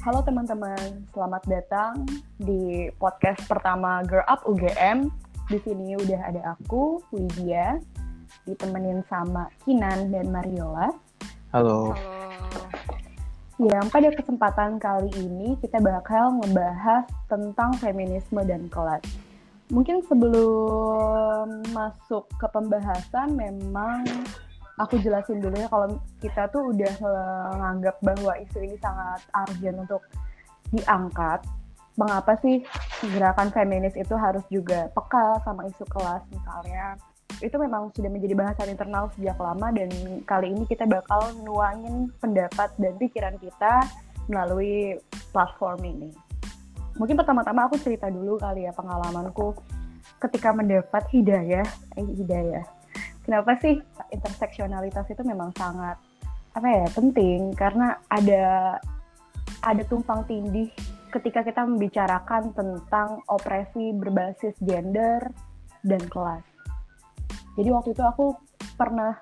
Halo teman-teman, selamat datang di podcast pertama Girl Up UGM. Di sini udah ada aku, Widya, ditemenin sama Kinan dan Mariola. Halo. Yang pada kesempatan kali ini kita bakal ngebahas tentang feminisme dan kelas. Mungkin sebelum masuk ke pembahasan memang aku jelasin dulu ya kalau kita tuh udah menganggap bahwa isu ini sangat urgent untuk diangkat. Mengapa sih gerakan feminis itu harus juga peka sama isu kelas misalnya? Itu memang sudah menjadi bahasan internal sejak lama dan kali ini kita bakal nuangin pendapat dan pikiran kita melalui platform ini. Mungkin pertama-tama aku cerita dulu kali ya pengalamanku ketika mendapat hidayah, eh hidayah kenapa sih interseksionalitas itu memang sangat apa ya penting karena ada ada tumpang tindih ketika kita membicarakan tentang opresi berbasis gender dan kelas. Jadi waktu itu aku pernah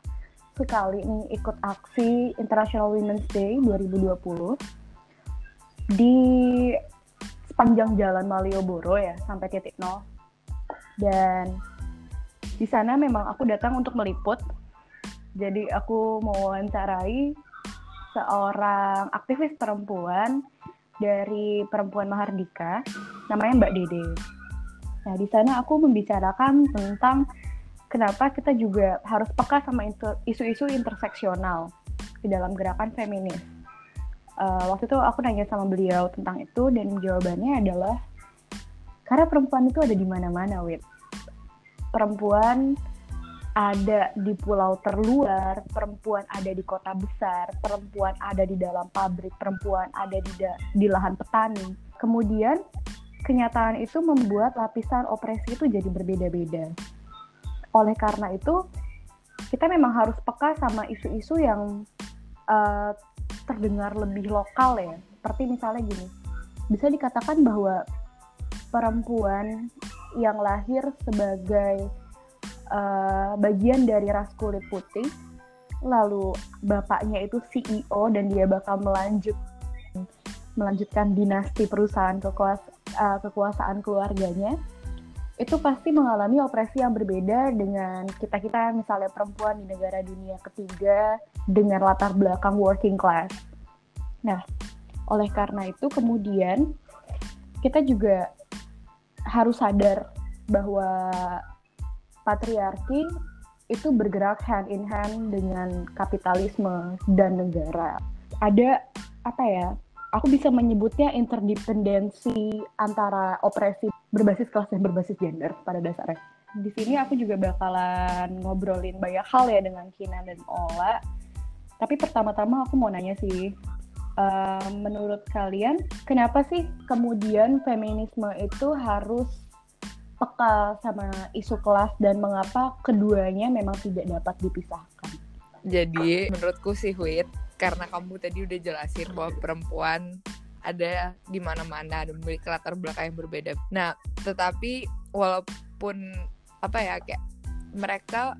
sekali nih ikut aksi International Women's Day 2020 di sepanjang jalan Malioboro ya sampai titik nol dan di sana memang aku datang untuk meliput. Jadi aku mewawancarai seorang aktivis perempuan dari perempuan Mahardika, namanya Mbak Dede. Nah, di sana aku membicarakan tentang kenapa kita juga harus peka sama isu-isu interseksional di dalam gerakan feminis. Uh, waktu itu aku nanya sama beliau tentang itu dan jawabannya adalah karena perempuan itu ada di mana-mana, Wit perempuan ada di pulau terluar, perempuan ada di kota besar, perempuan ada di dalam pabrik, perempuan ada di di lahan petani. Kemudian kenyataan itu membuat lapisan opresi itu jadi berbeda-beda. Oleh karena itu, kita memang harus peka sama isu-isu yang uh, terdengar lebih lokal ya. Seperti misalnya gini, bisa dikatakan bahwa perempuan yang lahir sebagai uh, bagian dari ras kulit putih, lalu bapaknya itu CEO dan dia bakal melanjut melanjutkan dinasti perusahaan kekuas uh, kekuasaan keluarganya, itu pasti mengalami opresi yang berbeda dengan kita-kita misalnya perempuan di negara dunia ketiga dengan latar belakang working class. Nah, oleh karena itu kemudian kita juga harus sadar bahwa patriarki itu bergerak hand in hand dengan kapitalisme dan negara. Ada apa ya? Aku bisa menyebutnya interdependensi antara opresi berbasis kelas dan berbasis gender pada dasarnya. Di sini aku juga bakalan ngobrolin banyak hal ya dengan Kina dan Ola. Tapi pertama-tama aku mau nanya sih, uh, menurut kalian kenapa sih kemudian feminisme itu harus peka sama isu kelas dan mengapa keduanya memang tidak dapat dipisahkan. Jadi menurutku sih Wit, karena kamu tadi udah jelasin bahwa perempuan ada di mana-mana dan memiliki latar belakang yang berbeda. Nah, tetapi walaupun apa ya kayak mereka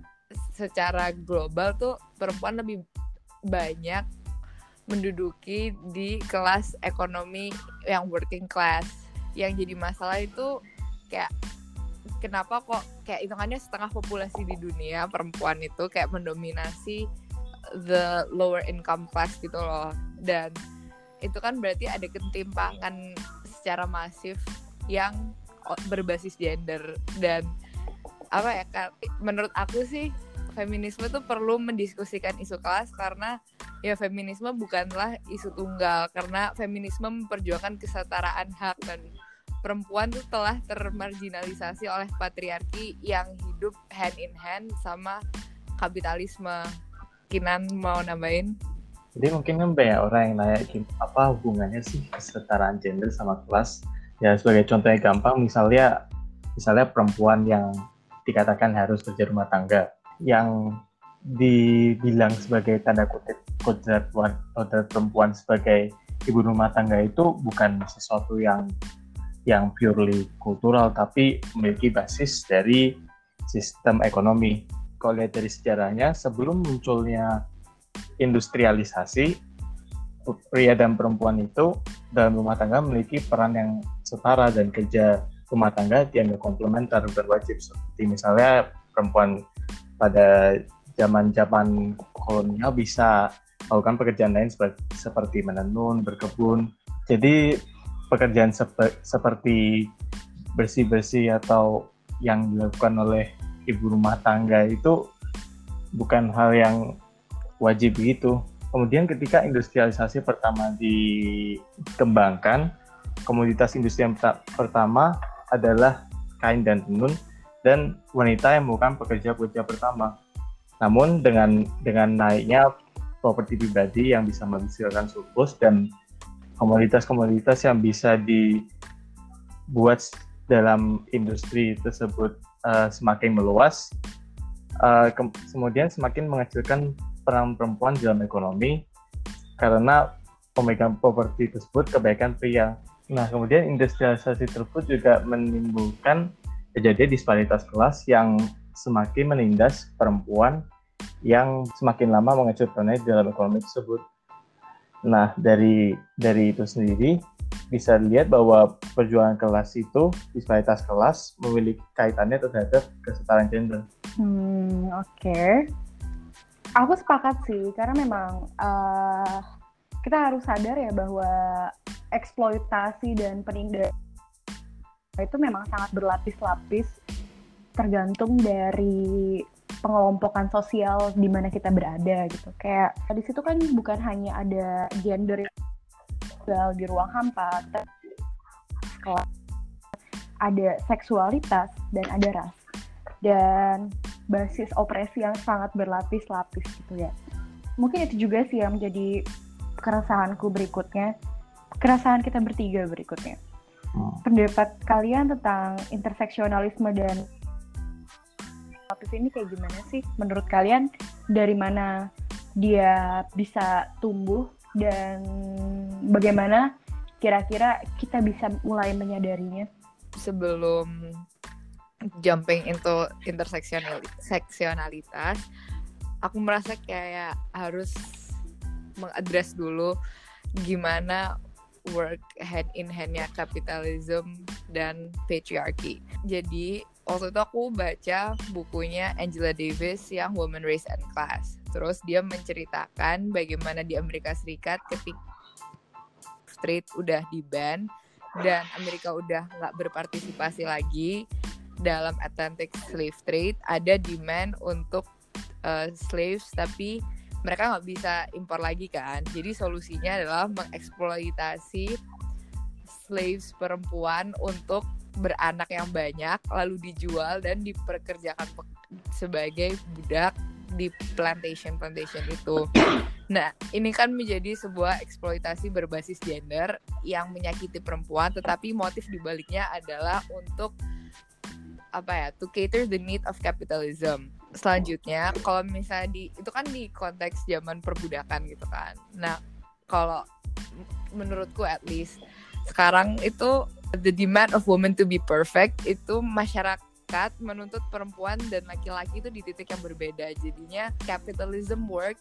secara global tuh perempuan lebih banyak menduduki di kelas ekonomi yang working class. Yang jadi masalah itu kayak kenapa kok kayak hitungannya setengah populasi di dunia perempuan itu kayak mendominasi the lower income class gitu loh. Dan itu kan berarti ada ketimpangan secara masif yang berbasis gender. Dan apa ya menurut aku sih feminisme tuh perlu mendiskusikan isu kelas karena ya feminisme bukanlah isu tunggal karena feminisme memperjuangkan kesetaraan hak dan perempuan tuh telah termarginalisasi oleh patriarki yang hidup hand in hand sama kapitalisme. Kinan mau nambahin? Jadi mungkin kan banyak orang yang nanya apa hubungannya sih kesetaraan gender sama kelas. Ya sebagai contoh yang gampang misalnya misalnya perempuan yang dikatakan harus kerja rumah tangga yang dibilang sebagai tanda kutip kodrat perempuan sebagai ibu rumah tangga itu bukan sesuatu yang yang purely kultural tapi memiliki basis dari sistem ekonomi. Kalau lihat dari sejarahnya, sebelum munculnya industrialisasi, pria dan perempuan itu dalam rumah tangga memiliki peran yang setara dan kerja rumah tangga dianggap komplementer berwajib seperti misalnya perempuan pada zaman-zaman kolonial bisa melakukan pekerjaan lain seperti, seperti menenun, berkebun. Jadi pekerjaan sepe, seperti bersih-bersih atau yang dilakukan oleh ibu rumah tangga itu bukan hal yang wajib gitu. Kemudian ketika industrialisasi pertama dikembangkan, komoditas industri yang pertama adalah kain dan tenun dan wanita yang merupakan pekerja-pekerja pertama. Namun dengan dengan naiknya properti pribadi yang bisa menghasilkan surplus dan komoditas-komoditas yang bisa dibuat dalam industri tersebut uh, semakin meluas, uh, ke kemudian semakin mengecilkan peran perempuan dalam ekonomi karena pemegang properti tersebut kebaikan pria. Nah, kemudian industrialisasi tersebut juga menimbulkan kejadian disparitas kelas yang semakin menindas perempuan yang semakin lama mengecilkannya dalam ekonomi tersebut. Nah, dari dari itu sendiri bisa dilihat bahwa perjuangan kelas itu, disparitas kelas memiliki kaitannya terhadap kesetaraan gender. Hmm, oke. Okay. Aku sepakat sih, karena memang uh, kita harus sadar ya bahwa eksploitasi dan penindasan itu memang sangat berlapis-lapis tergantung dari pengelompokan sosial di mana kita berada gitu. Kayak di situ kan bukan hanya ada gender yang di ruang hampa, ada seksualitas dan ada ras. Dan basis opresi yang sangat berlapis-lapis gitu ya. Mungkin itu juga sih yang menjadi keresahanku berikutnya, keresahan kita bertiga berikutnya. Hmm. Pendapat kalian tentang interseksionalisme dan lapis ini kayak gimana sih? Menurut kalian dari mana dia bisa tumbuh dan bagaimana kira-kira kita bisa mulai menyadarinya? Sebelum jumping into interseksionalitas aku merasa kayak harus mengadres dulu gimana work hand in handnya kapitalism dan patriarchy. Jadi waktu itu aku baca bukunya Angela Davis yang Woman Race and Class. Terus dia menceritakan bagaimana di Amerika Serikat ketika street udah di ban dan Amerika udah nggak berpartisipasi lagi dalam Atlantic slave trade ada demand untuk uh, slaves tapi mereka nggak bisa impor lagi kan jadi solusinya adalah mengeksploitasi slaves perempuan untuk beranak yang banyak lalu dijual dan diperkerjakan sebagai budak di plantation plantation itu. Nah, ini kan menjadi sebuah eksploitasi berbasis gender yang menyakiti perempuan, tetapi motif dibaliknya adalah untuk apa ya to cater the need of capitalism selanjutnya kalau misalnya di itu kan di konteks zaman perbudakan gitu kan nah kalau menurutku at least sekarang itu the demand of women to be perfect itu masyarakat menuntut perempuan dan laki-laki itu di titik yang berbeda. Jadinya capitalism works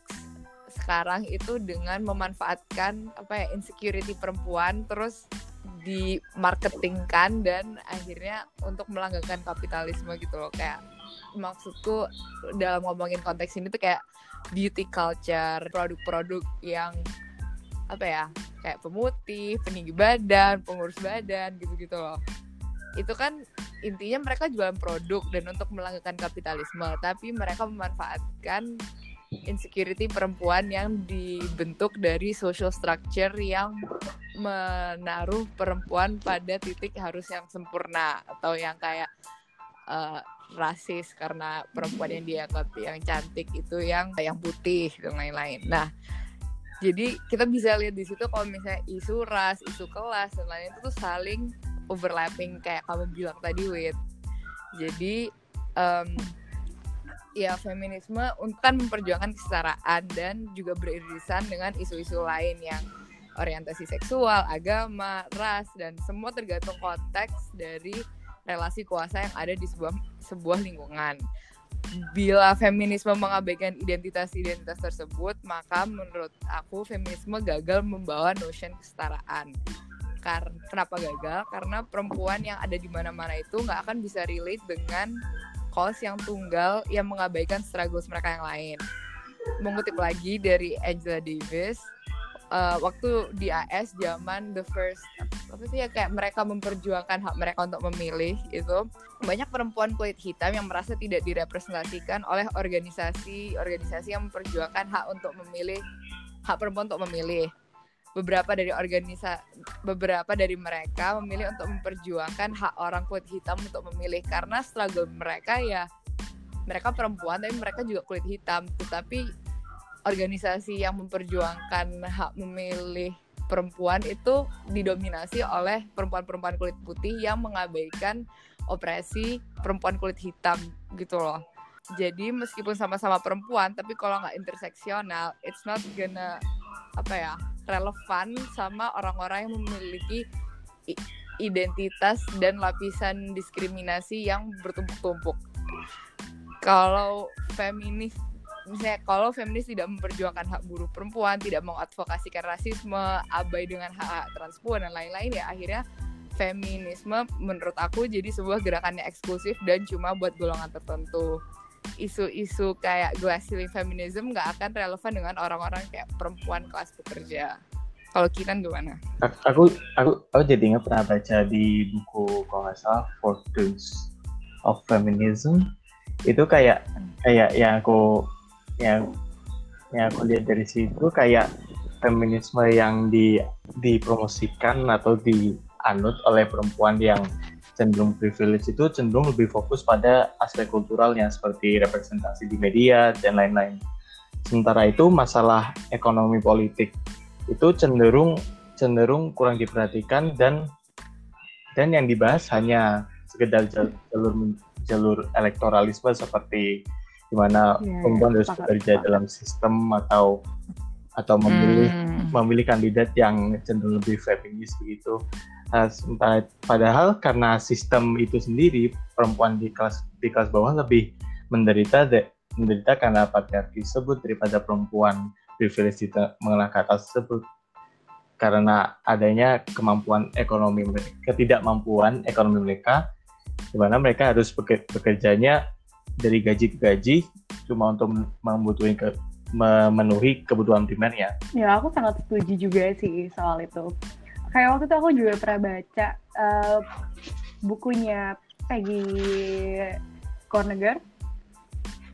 sekarang itu dengan memanfaatkan apa ya insecurity perempuan terus dimarketingkan dan akhirnya untuk melanggengkan kapitalisme gitu loh. Kayak maksudku dalam ngomongin konteks ini tuh kayak beauty culture produk-produk yang apa ya kayak pemutih, peninggi badan, pengurus badan gitu-gitu loh. Itu kan intinya mereka jualan produk dan untuk melanggengkan kapitalisme, tapi mereka memanfaatkan insecurity perempuan yang dibentuk dari social structure yang menaruh perempuan pada titik harus yang sempurna atau yang kayak uh, rasis karena perempuan yang dianggap yang cantik itu yang yang putih dan lain-lain. Nah, jadi kita bisa lihat di situ kalau misalnya isu ras, isu kelas dan lain-lain itu tuh saling overlapping kayak kamu bilang tadi, Wit. Jadi um, ya feminisme kan memperjuangkan kesetaraan dan juga beririsan dengan isu-isu lain yang orientasi seksual, agama, ras dan semua tergantung konteks dari relasi kuasa yang ada di sebuah sebuah lingkungan. Bila feminisme mengabaikan identitas-identitas tersebut, maka menurut aku feminisme gagal membawa notion kesetaraan. Karena kenapa gagal? Karena perempuan yang ada di mana-mana itu nggak akan bisa relate dengan cause yang tunggal yang mengabaikan struggles mereka yang lain. Mengutip lagi dari Angela Davis, uh, waktu di AS zaman the first apa sih ya kayak mereka memperjuangkan hak mereka untuk memilih itu banyak perempuan kulit hitam yang merasa tidak direpresentasikan oleh organisasi-organisasi yang memperjuangkan hak untuk memilih hak perempuan untuk memilih. Beberapa dari organisa beberapa dari mereka memilih untuk memperjuangkan hak orang kulit hitam untuk memilih karena struggle mereka ya mereka perempuan tapi mereka juga kulit hitam. Tetapi organisasi yang memperjuangkan hak memilih perempuan itu didominasi oleh perempuan-perempuan kulit putih yang mengabaikan opresi perempuan kulit hitam gitu loh. Jadi meskipun sama-sama perempuan, tapi kalau nggak interseksional, it's not gonna apa ya relevan sama orang-orang yang memiliki identitas dan lapisan diskriminasi yang bertumpuk-tumpuk. Kalau feminis misalnya kalau feminis tidak memperjuangkan hak buruh perempuan, tidak mengadvokasikan rasisme, abai dengan hak, hak transpuan dan lain-lain ya akhirnya feminisme menurut aku jadi sebuah gerakan yang eksklusif dan cuma buat golongan tertentu. Isu-isu kayak glass ceiling feminism nggak akan relevan dengan orang-orang kayak perempuan kelas pekerja. Kalau Kinan gimana? Aku aku aku jadi ingat pernah baca di buku kalau nggak salah Fortunes of Feminism itu kayak kayak yang aku yang yang aku lihat dari situ kayak feminisme yang di dipromosikan atau dianut oleh perempuan yang cenderung privilege itu cenderung lebih fokus pada aspek kulturalnya seperti representasi di media dan lain-lain. Sementara itu masalah ekonomi politik itu cenderung cenderung kurang diperhatikan dan dan yang dibahas hanya sekedar jalur jalur elektoralisme seperti di mana yeah, perempuan harus bekerja dalam sistem atau atau memilih hmm. memilih kandidat yang cenderung lebih feminis begitu. Uh, padahal karena sistem itu sendiri perempuan di kelas di kelas bawah lebih menderita de, menderita karena patriarki tersebut daripada perempuan privilege di mengenai kata tersebut karena adanya kemampuan ekonomi mereka ketidakmampuan ekonomi mereka di mana mereka harus bekerjanya dari gaji ke gaji cuma untuk membutuhkan ke memenuhi kebutuhan primernya. Ya, aku sangat setuju juga sih soal itu. Kayak waktu itu aku juga pernah baca uh, bukunya Peggy Korneger.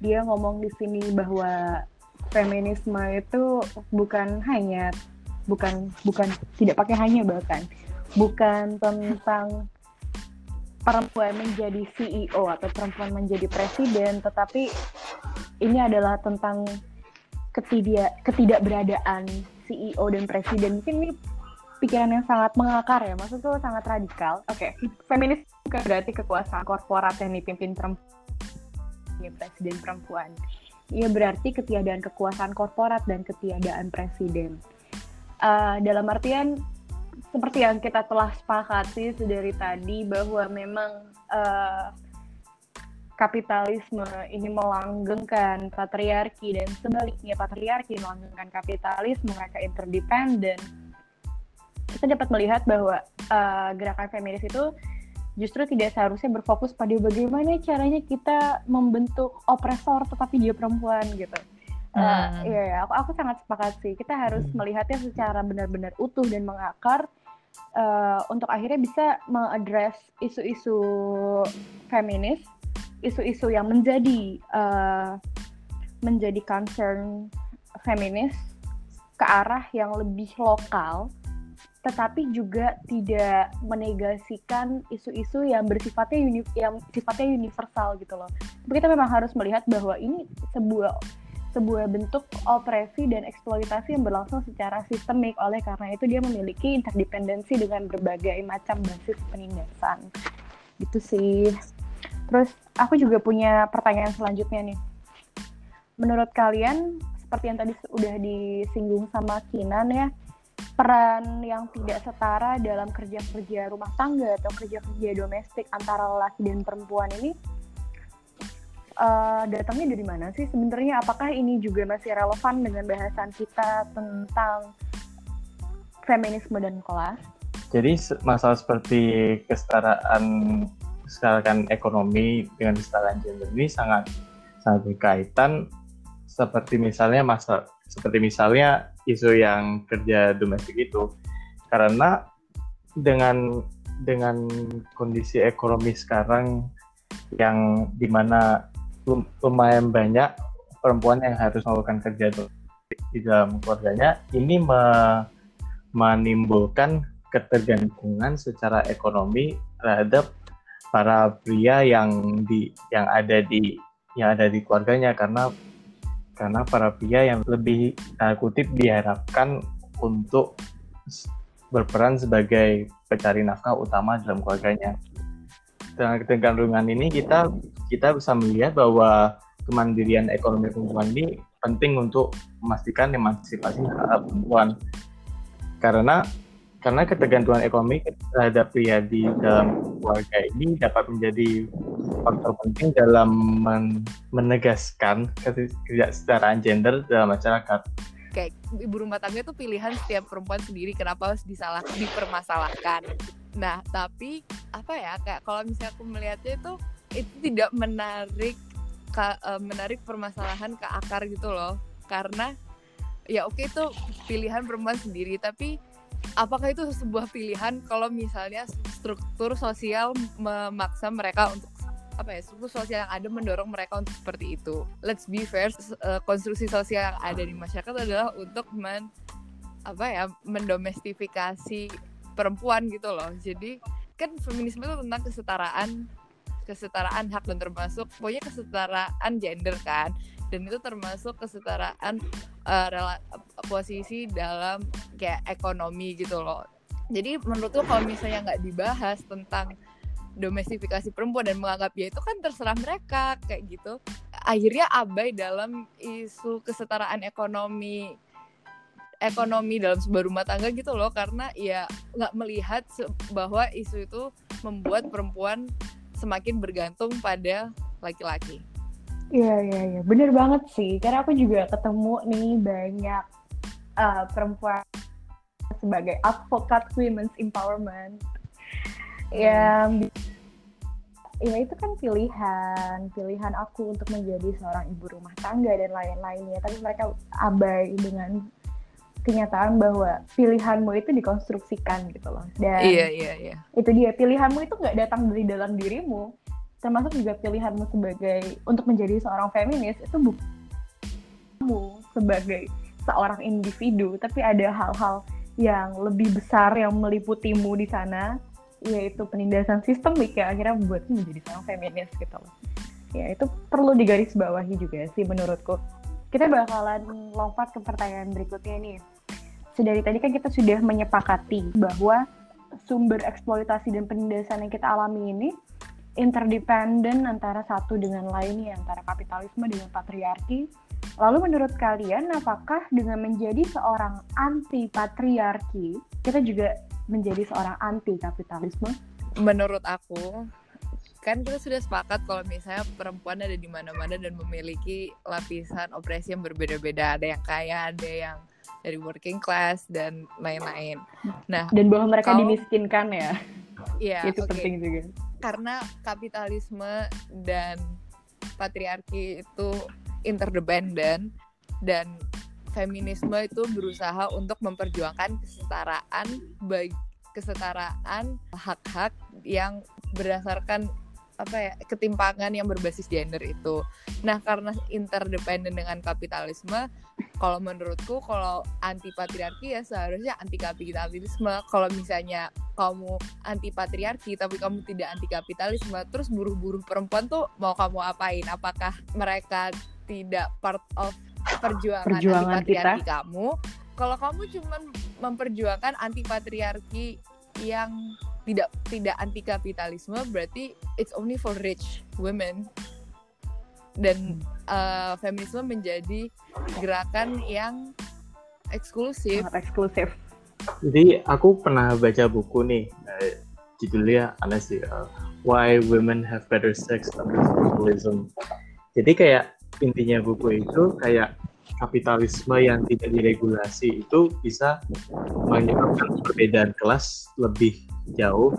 Dia ngomong di sini bahwa feminisme itu bukan hanya bukan bukan tidak pakai hanya bahkan bukan tentang perempuan menjadi CEO atau perempuan menjadi presiden, tetapi ini adalah tentang ketidak ketidakberadaan CEO dan presiden. Mungkin ini pikiran yang sangat mengakar ya, maksudku sangat radikal. Oke, okay. feminis bukan berarti kekuasaan korporat yang dipimpin perempuan, ini presiden perempuan. Ia berarti ketiadaan kekuasaan korporat dan ketiadaan presiden. Uh, dalam artian seperti yang kita telah sepakati dari tadi bahwa memang uh, kapitalisme ini melanggengkan patriarki dan sebaliknya patriarki melanggengkan kapitalisme mereka interdependen kita dapat melihat bahwa uh, gerakan feminis itu justru tidak seharusnya berfokus pada bagaimana caranya kita membentuk opresor tetapi dia perempuan gitu. Uh, iya, ya, aku aku sangat sepakat sih. Kita harus hmm. melihatnya secara benar-benar utuh dan mengakar uh, untuk akhirnya bisa mengadres isu-isu feminis, isu-isu yang menjadi uh, menjadi concern feminis ke arah yang lebih lokal, tetapi juga tidak menegasikan isu-isu yang bersifatnya uni yang sifatnya universal gitu loh. Kita memang harus melihat bahwa ini sebuah sebuah bentuk opresi dan eksploitasi yang berlangsung secara sistemik. Oleh karena itu dia memiliki interdependensi dengan berbagai macam basis penindasan. Gitu sih. Terus aku juga punya pertanyaan selanjutnya nih. Menurut kalian seperti yang tadi udah disinggung sama Kinan ya peran yang tidak setara dalam kerja-kerja rumah tangga atau kerja-kerja domestik antara laki dan perempuan ini uh, datangnya dari mana sih sebenarnya? Apakah ini juga masih relevan dengan bahasan kita tentang feminisme dan kelas? Jadi masalah seperti kesetaraan kesetaraan ekonomi dengan kesetaraan gender ini sangat sangat berkaitan seperti misalnya masa seperti misalnya isu yang kerja domestik itu karena dengan dengan kondisi ekonomi sekarang yang di mana lumayan banyak perempuan yang harus melakukan kerja di dalam keluarganya ini me, menimbulkan ketergantungan secara ekonomi terhadap para pria yang di yang ada di yang ada di keluarganya karena karena para pria yang lebih tanda kutip diharapkan untuk berperan sebagai pencari nafkah utama dalam keluarganya. Dengan ketergantungan ini kita kita bisa melihat bahwa kemandirian ekonomi perempuan ini penting untuk memastikan emansipasi perempuan. Karena karena ketergantungan ekonomi terhadap pria di dalam keluarga ini dapat menjadi faktor penting dalam men menegaskan ketidaksetaraan gender dalam masyarakat. Kayak ibu rumah tangga itu pilihan setiap perempuan sendiri kenapa harus disalah dipermasalahkan. Nah, tapi apa ya kayak kalau misalnya aku melihatnya itu itu tidak menarik e, menarik permasalahan ke akar gitu loh. Karena ya oke itu pilihan perempuan sendiri tapi apakah itu sebuah pilihan kalau misalnya struktur sosial memaksa mereka untuk apa ya struktur sosial yang ada mendorong mereka untuk seperti itu. Let's be fair, uh, konstruksi sosial yang ada di masyarakat adalah untuk men apa ya mendomestifikasi perempuan gitu loh. Jadi kan feminisme itu tentang kesetaraan kesetaraan hak dan termasuk pokoknya kesetaraan gender kan. Dan itu termasuk kesetaraan uh, posisi dalam kayak ekonomi gitu loh. Jadi menurut tuh kalau misalnya nggak dibahas tentang domestifikasi perempuan dan menganggap ya itu kan terserah mereka kayak gitu akhirnya abai dalam isu kesetaraan ekonomi ekonomi dalam sebuah rumah tangga gitu loh karena ya nggak melihat bahwa isu itu membuat perempuan semakin bergantung pada laki-laki. Iya iya iya, bener banget sih. Karena aku juga ketemu nih banyak uh, perempuan sebagai advokat women's empowerment. Ya, hmm. ya itu kan pilihan, pilihan aku untuk menjadi seorang ibu rumah tangga dan lain-lainnya. Tapi mereka abai dengan kenyataan bahwa pilihanmu itu dikonstruksikan gitu loh. Dan iya iya iya. Itu dia pilihanmu itu nggak datang dari dalam dirimu, termasuk juga pilihanmu sebagai untuk menjadi seorang feminis itu bukan kamu sebagai seorang individu. Tapi ada hal-hal yang lebih besar yang meliputimu di sana yaitu penindasan sistemik yang akhirnya membuatmu menjadi seorang feminis gitu loh. Ya itu perlu digarisbawahi juga sih menurutku. Kita bakalan lompat ke pertanyaan berikutnya nih sedari tadi kan kita sudah menyepakati bahwa sumber eksploitasi dan penindasan yang kita alami ini interdependen antara satu dengan lainnya antara kapitalisme dengan patriarki. Lalu menurut kalian apakah dengan menjadi seorang anti patriarki kita juga menjadi seorang anti kapitalisme? Menurut aku kan kita sudah sepakat kalau misalnya perempuan ada di mana-mana dan memiliki lapisan opresi yang berbeda-beda. Ada yang kaya, ada yang dari working class dan lain-lain. Nah, dan bahwa mereka kalau, dimiskinkan ya. Iya, itu okay. penting juga karena kapitalisme dan patriarki itu interdependen dan feminisme itu berusaha untuk memperjuangkan kesetaraan bagi kesetaraan hak-hak yang berdasarkan apa ya ketimpangan yang berbasis gender itu. Nah karena interdependen dengan kapitalisme, kalau menurutku kalau anti patriarki ya seharusnya anti kapitalisme. Kalau misalnya kamu anti patriarki tapi kamu tidak anti kapitalisme, terus buruh-buruh perempuan tuh mau kamu apain? Apakah mereka tidak part of perjuangan, perjuangan anti patriarki kita? kamu? Kalau kamu cuma memperjuangkan anti patriarki yang tidak tidak anti kapitalisme berarti it's only for rich women. Dan uh, feminisme menjadi gerakan yang eksklusif. Eksklusif. Jadi aku pernah baca buku nih uh, judulnya aneh sih uh, Why Women Have Better Sex Under Capitalism. Jadi kayak intinya buku itu kayak kapitalisme yang tidak diregulasi itu bisa menyebabkan perbedaan kelas lebih jauh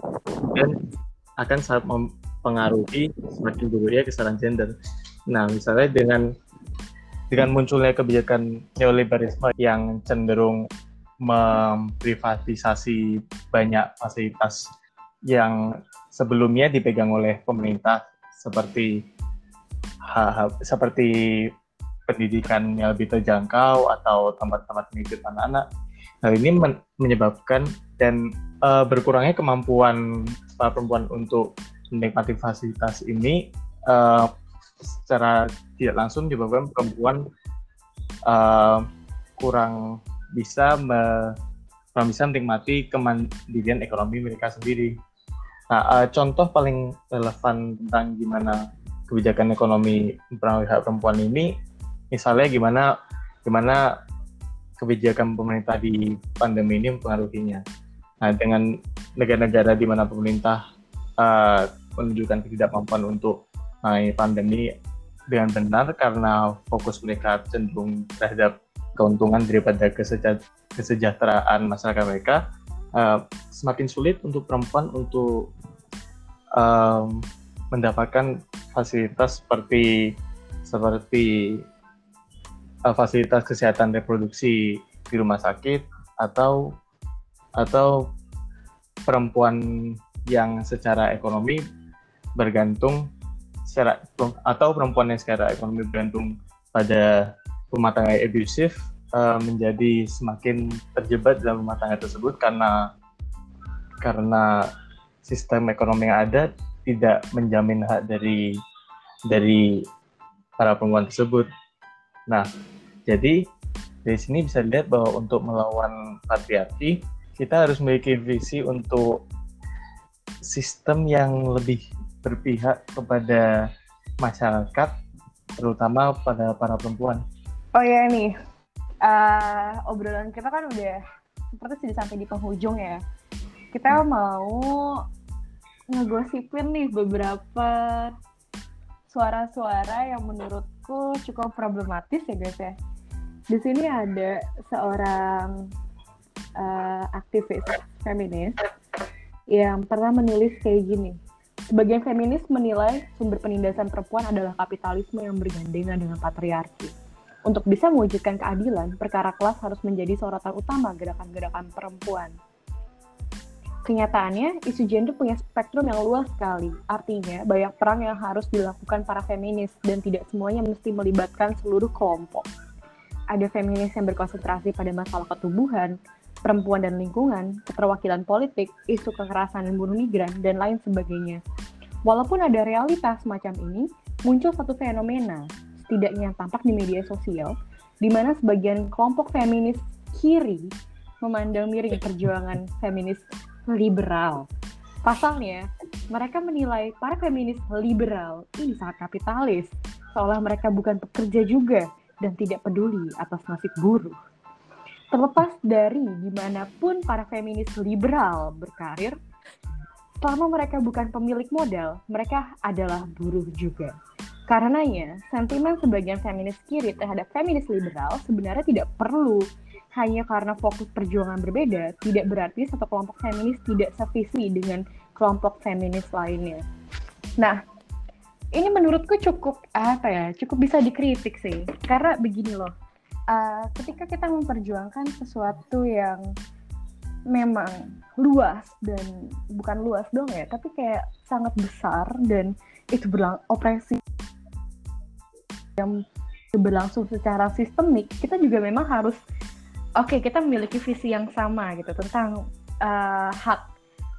dan akan sangat mempengaruhi semakin buruknya kesetaraan gender. Nah, misalnya dengan dengan munculnya kebijakan neoliberalisme yang cenderung memprivatisasi banyak fasilitas yang sebelumnya dipegang oleh pemerintah seperti seperti pendidikan yang lebih terjangkau atau tempat-tempat pendidikan anak-anak. Hal ini men menyebabkan dan uh, berkurangnya kemampuan para perempuan untuk menikmati fasilitas ini uh, secara tidak langsung menyebabkan perempuan uh, kurang bisa me, kurang bisa menikmati kemandirian ekonomi mereka sendiri. Nah, uh, contoh paling relevan tentang gimana kebijakan ekonomi mempengaruhi hak perempuan ini, misalnya gimana gimana kebijakan pemerintah di pandemi ini mempengaruhinya. Nah, dengan negara-negara di mana pemerintah uh, menunjukkan ketidakmampuan untuk menangani pandemi dengan benar karena fokus mereka cenderung terhadap keuntungan daripada kesejahteraan masyarakat mereka, uh, semakin sulit untuk perempuan untuk um, mendapatkan fasilitas seperti seperti uh, fasilitas kesehatan reproduksi di rumah sakit atau atau perempuan yang secara ekonomi bergantung secara atau perempuan yang secara ekonomi bergantung pada rumah tangga abusif uh, menjadi semakin terjebak dalam rumah tangga tersebut karena karena sistem ekonomi yang ada tidak menjamin hak dari dari para perempuan tersebut. Nah, jadi dari sini bisa dilihat bahwa untuk melawan patriarki kita harus memiliki visi untuk sistem yang lebih berpihak kepada masyarakat, terutama pada para perempuan. Oh ya nih, uh, obrolan kita kan udah seperti sudah sampai di penghujung ya. Kita hmm. mau ngegosipin nih beberapa suara-suara yang menurutku cukup problematis ya guys ya. Di sini ada seorang uh, aktivis feminis yang pernah menulis kayak gini. Sebagian feminis menilai sumber penindasan perempuan adalah kapitalisme yang bergandengan dengan patriarki untuk bisa mewujudkan keadilan, perkara kelas harus menjadi sorotan utama gerakan-gerakan perempuan. Kenyataannya, isu gender punya spektrum yang luas sekali. Artinya, banyak perang yang harus dilakukan para feminis dan tidak semuanya mesti melibatkan seluruh kelompok. Ada feminis yang berkonsentrasi pada masalah ketubuhan, perempuan dan lingkungan, keterwakilan politik, isu kekerasan dan bunuh migran, dan lain sebagainya. Walaupun ada realitas semacam ini, muncul satu fenomena, setidaknya tampak di media sosial, di mana sebagian kelompok feminis kiri memandang miring perjuangan feminis liberal. Pasalnya, mereka menilai para feminis liberal ini sangat kapitalis, seolah mereka bukan pekerja juga dan tidak peduli atas nasib buruh. Terlepas dari di mana pun para feminis liberal berkarir, selama mereka bukan pemilik modal, mereka adalah buruh juga. Karenanya, sentimen sebagian feminis kiri terhadap feminis liberal sebenarnya tidak perlu hanya karena fokus perjuangan berbeda, tidak berarti satu kelompok feminis tidak sevisi dengan kelompok feminis lainnya. Nah, ini menurutku cukup apa ya, cukup bisa dikritik sih, karena begini loh, uh, ketika kita memperjuangkan sesuatu yang memang luas dan bukan luas dong ya, tapi kayak sangat besar dan itu berlang opresi yang berlangsung secara sistemik, kita juga memang harus oke okay, kita memiliki visi yang sama gitu tentang uh, hak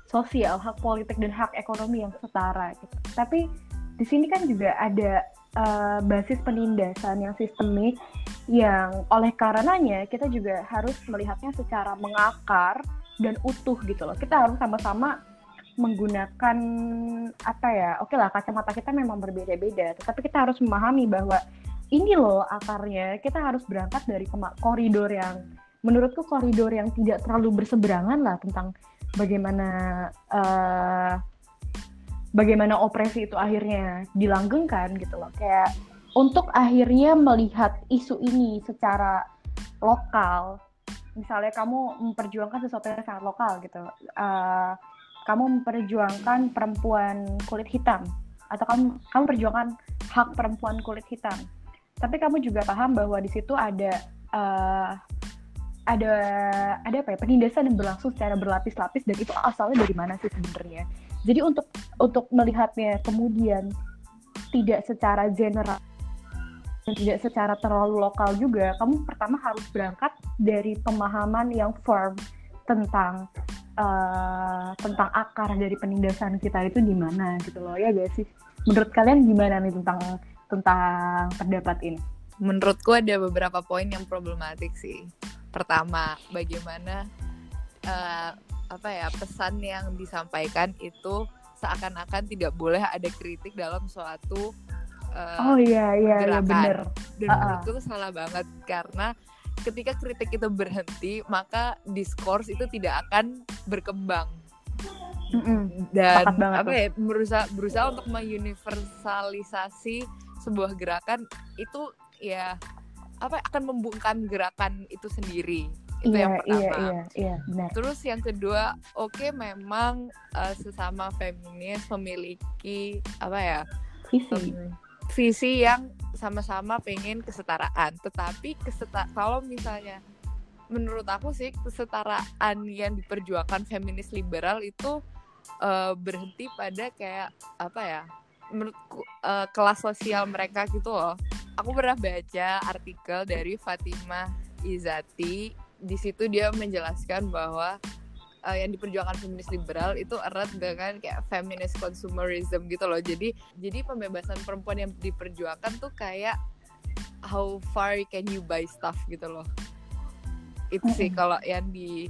sosial, hak politik dan hak ekonomi yang setara gitu. Tapi di sini kan juga ada uh, basis penindasan yang sistemik yang oleh karenanya kita juga harus melihatnya secara mengakar dan utuh gitu loh. Kita harus sama-sama menggunakan apa ya oke okay lah kacamata kita memang berbeda-beda tetapi kita harus memahami bahwa ini loh akarnya kita harus berangkat dari koridor yang menurutku koridor yang tidak terlalu berseberangan lah tentang bagaimana uh, bagaimana opresi itu akhirnya dilanggengkan gitu loh kayak untuk akhirnya melihat isu ini secara lokal, misalnya kamu memperjuangkan sesuatu yang sangat lokal gitu, uh, kamu memperjuangkan perempuan kulit hitam, atau kamu kamu perjuangkan hak perempuan kulit hitam, tapi kamu juga paham bahwa di situ ada uh, ada ada apa ya penindasan yang berlangsung secara berlapis-lapis dan itu asalnya dari mana sih sebenarnya? Jadi untuk untuk melihatnya kemudian tidak secara general dan tidak secara terlalu lokal juga, kamu pertama harus berangkat dari pemahaman yang firm tentang uh, tentang akar dari penindasan kita itu di mana gitu loh ya guys sih. Menurut kalian gimana nih tentang tentang pendapat ini? Menurutku ada beberapa poin yang problematik sih. Pertama, bagaimana uh, apa ya pesan yang disampaikan itu seakan-akan tidak boleh ada kritik dalam suatu uh, oh iya iya, iya bener dan uh -uh. menurutku itu salah banget karena ketika kritik itu berhenti maka diskurs itu tidak akan berkembang mm -mm. dan apa ya berusaha berusaha untuk menguniversalisasi sebuah gerakan itu ya apa akan membungkam gerakan itu sendiri itu iya, yang iya, pertama. Iya, iya, iya, benar. Terus yang kedua, oke okay, memang uh, sesama feminis memiliki apa ya visi, um, visi yang sama-sama pengen kesetaraan. Tetapi keseta kalau misalnya menurut aku sih kesetaraan yang diperjuangkan feminis liberal itu uh, berhenti pada kayak apa ya? Menurutku uh, kelas sosial mereka gitu loh. Aku pernah baca artikel dari Fatimah Izati di situ dia menjelaskan bahwa uh, yang diperjuangkan feminis liberal itu erat dengan kayak feminist consumerism gitu loh. Jadi jadi pembebasan perempuan yang diperjuangkan tuh kayak how far can you buy stuff gitu loh. Itu sih kalau yang di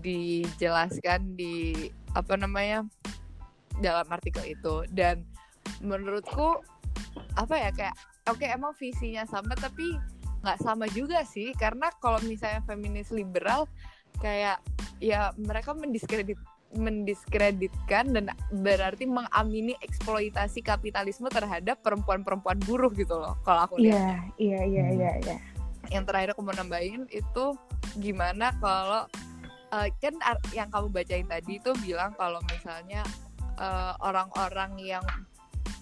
dijelaskan di apa namanya dalam artikel itu dan menurutku apa ya kayak oke okay, emang visinya sama tapi nggak sama juga sih karena kalau misalnya feminis liberal kayak ya mereka mendiskredit mendiskreditkan dan berarti mengamini eksploitasi kapitalisme terhadap perempuan-perempuan buruh gitu loh kalau aku lihat. Iya, iya, iya, hmm. iya, iya. Yang terakhir aku mau nambahin itu gimana kalau uh, kan yang kamu bacain tadi itu bilang kalau misalnya eh, orang-orang uh, yang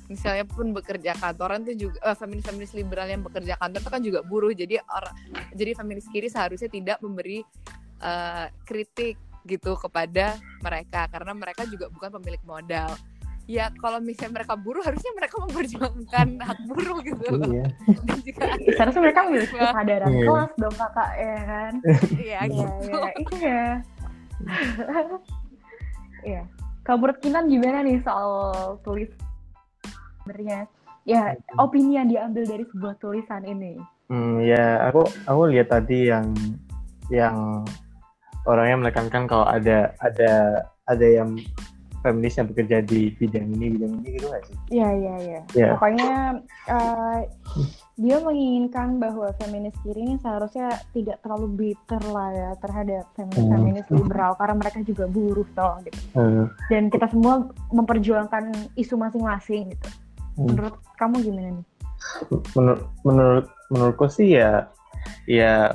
misalnya pun bekerja kantoran tuh juga uh, feminis feminis liberal yang bekerja kantor itu kan juga buruh jadi orang jadi feminis kiri seharusnya tidak memberi uh, kritik gitu kepada mereka karena mereka juga bukan pemilik modal ya kalau misalnya mereka buruh harusnya mereka memperjuangkan hak buruh gitu loh. Iya. Dan juga seharusnya mereka memiliki kesadaran iya. kelas dong kakak ya kan. Iya gitu. Iya. Iya. Iya. Kamu Kinan gimana nih soal tulis sebenarnya ya opini yang diambil dari sebuah tulisan ini hmm, ya aku aku lihat tadi yang yang orangnya menekankan kalau ada ada ada yang feminis yang bekerja di bidang ini bidang ini gitu nggak sih? Iya iya iya. Ya. Pokoknya uh, dia menginginkan bahwa feminis kiri ini seharusnya tidak terlalu bitter lah ya terhadap feminis hmm. liberal karena mereka juga buruh toh gitu. Hmm. Dan kita semua memperjuangkan isu masing-masing gitu. Hmm. Menurut kamu gimana nih? Menurut menurut menurutku sih ya ya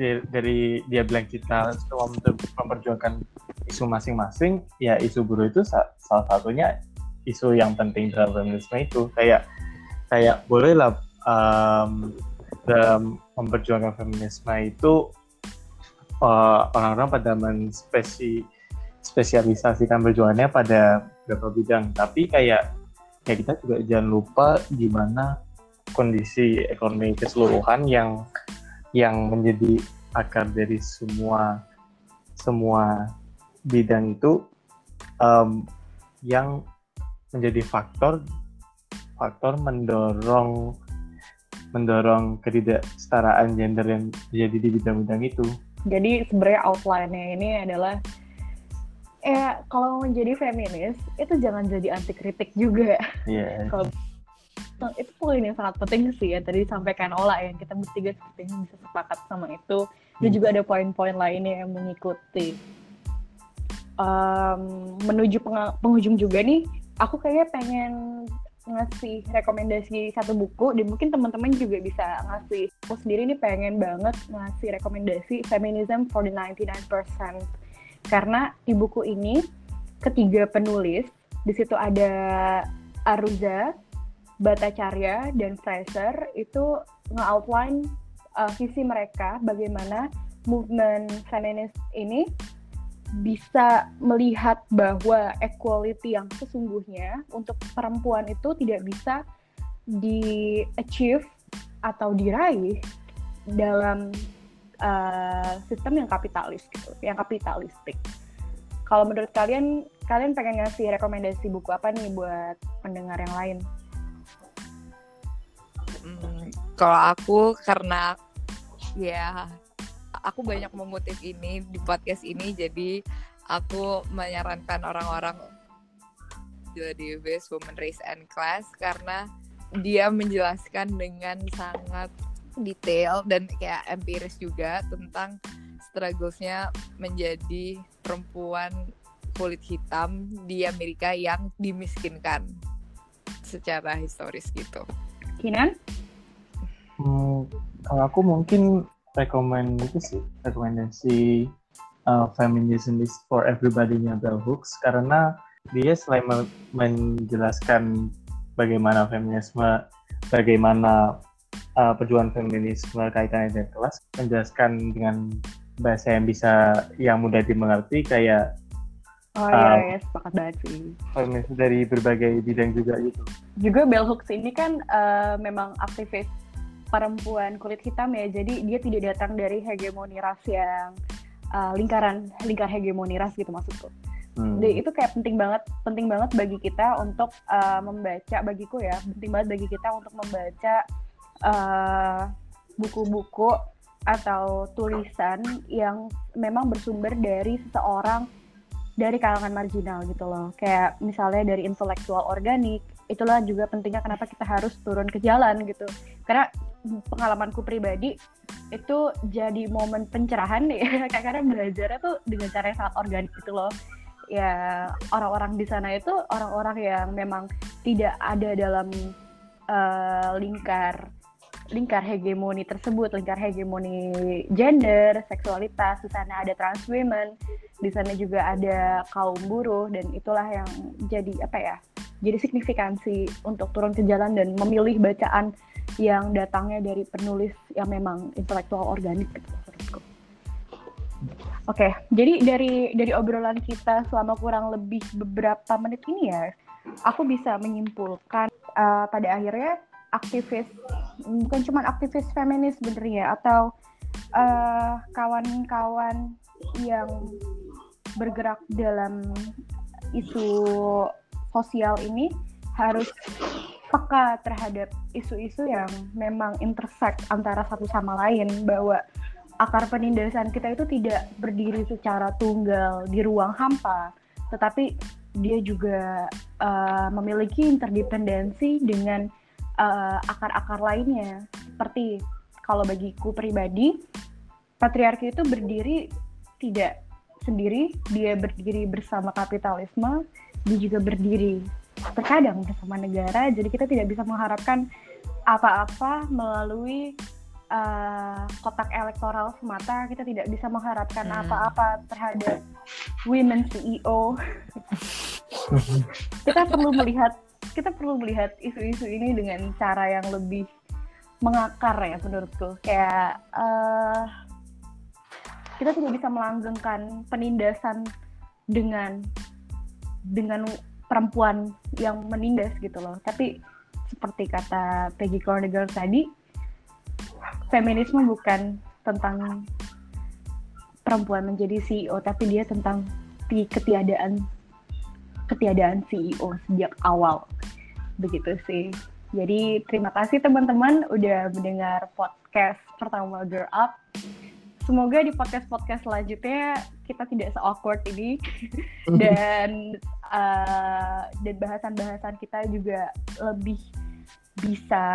dari, dia bilang kita memperjuangkan isu masing-masing, ya isu buruh itu salah satunya isu yang penting dalam feminisme itu. Kayak kayak bolehlah um, dalam memperjuangkan feminisme itu uh, orang-orang pada menspesi spesialisasikan perjuangannya pada beberapa bidang. Tapi kayak ya kita juga jangan lupa gimana kondisi ekonomi keseluruhan yang yang menjadi akar dari semua semua bidang itu um, yang menjadi faktor faktor mendorong mendorong ketidaksetaraan gender yang terjadi di bidang-bidang itu. Jadi sebenarnya outline-nya ini adalah ya kalau menjadi feminis itu jangan jadi anti kritik juga. Iya. Yeah. kalau itu poin yang sangat penting sih ya tadi disampaikan Ola yang kita bertiga sepertinya bisa sepakat sama itu. Dan hmm. juga ada poin-poin lainnya yang mengikuti. Um, menuju penghujung juga nih, aku kayaknya pengen ngasih rekomendasi satu buku dan mungkin teman-teman juga bisa ngasih aku sendiri nih pengen banget ngasih rekomendasi Feminism for the 99% karena di buku ini ketiga penulis di situ ada Aruza, Bhattacharya dan Fraser itu nge-outline uh, visi mereka bagaimana movement feminis ini bisa melihat bahwa equality yang sesungguhnya untuk perempuan itu tidak bisa di achieve atau diraih dalam uh, sistem yang kapitalis gitu, yang kapitalistik. Kalau menurut kalian, kalian pengen ngasih rekomendasi buku apa nih buat pendengar yang lain? Hmm, kalau aku karena ya aku banyak mengutip ini di podcast ini jadi aku menyarankan orang-orang di Best Women Race and Class karena dia menjelaskan dengan sangat detail dan kayak empiris juga tentang strugglesnya menjadi perempuan kulit hitam di Amerika yang dimiskinkan secara historis gitu. Kinan? Hmm, kalau aku mungkin rekomend itu sih rekomendasi uh, Feminism is for Everybody-nya Bell Hooks karena dia selain menjelaskan bagaimana feminisme, bagaimana uh, perjuangan feminisme kaitannya dengan kelas, menjelaskan dengan bahasa yang bisa yang mudah dimengerti kayak Oh iya, uh, ya, sepakat banget sih. Dari berbagai bidang juga gitu. Juga Bell Hooks ini kan uh, memang aktivis perempuan kulit hitam ya jadi dia tidak datang dari hegemoni ras yang uh, lingkaran lingkar hegemoni ras gitu maksudku hmm. jadi itu kayak penting banget penting banget bagi kita untuk uh, membaca bagiku ya penting banget bagi kita untuk membaca uh, buku-buku atau tulisan yang memang bersumber dari seseorang dari kalangan marginal gitu loh. Kayak misalnya dari intelektual organik itulah juga pentingnya kenapa kita harus turun ke jalan gitu. Karena pengalamanku pribadi itu jadi momen pencerahan ya karena belajarnya tuh dengan cara yang sangat organik gitu loh. Ya orang-orang di sana itu orang-orang yang memang tidak ada dalam uh, lingkar lingkar hegemoni tersebut, lingkar hegemoni gender, seksualitas, di sana ada trans women, di sana juga ada kaum buruh dan itulah yang jadi apa ya? Jadi signifikansi untuk turun ke jalan dan memilih bacaan yang datangnya dari penulis yang memang intelektual organik gitu. Oke, okay, jadi dari dari obrolan kita selama kurang lebih beberapa menit ini ya, aku bisa menyimpulkan uh, pada akhirnya aktivis bukan cuma aktivis feminis sebenarnya atau eh, kawan-kawan uh, yang bergerak dalam isu sosial ini harus peka terhadap isu-isu yang memang intersect antara satu sama lain bahwa akar penindasan kita itu tidak berdiri secara tunggal di ruang hampa, tetapi dia juga uh, memiliki interdependensi dengan uh, akar-akar lainnya. Seperti kalau bagiku pribadi, patriarki itu berdiri tidak sendiri, dia berdiri bersama kapitalisme, dia juga berdiri terkadang bersama negara jadi kita tidak bisa mengharapkan apa-apa melalui uh, kotak elektoral semata kita tidak bisa mengharapkan hmm. apa-apa terhadap women CEO kita perlu melihat kita perlu melihat isu-isu ini dengan cara yang lebih mengakar ya menurutku kayak uh, kita tidak bisa melanggengkan penindasan dengan dengan perempuan yang menindas gitu loh. Tapi seperti kata Peggy Cornegal tadi, feminisme bukan tentang perempuan menjadi CEO, tapi dia tentang ketiadaan ketiadaan CEO sejak awal. Begitu sih. Jadi terima kasih teman-teman udah mendengar podcast pertama Girl Up. Semoga di podcast-podcast selanjutnya kita tidak se-awkward ini dan uh, dan bahasan-bahasan kita juga lebih bisa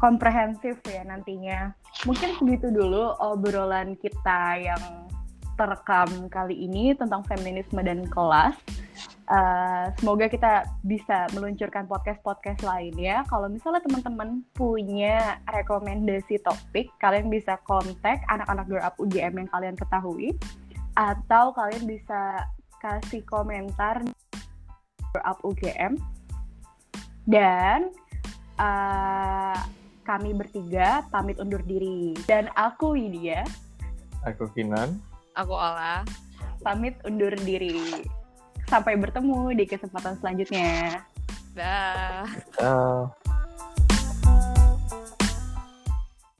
komprehensif ya nantinya. Mungkin segitu dulu obrolan kita yang terekam kali ini tentang feminisme dan kelas. Uh, semoga kita bisa meluncurkan podcast-podcast lainnya. Kalau misalnya teman-teman punya rekomendasi topik, kalian bisa kontak anak-anak Grow Up UGM yang kalian ketahui, atau kalian bisa kasih komentar Grow Up UGM. Dan uh, kami bertiga pamit undur diri. Dan aku Widya. Aku Kinan. Aku Ola. Pamit undur diri. Sampai bertemu di kesempatan selanjutnya. Dah. Uh.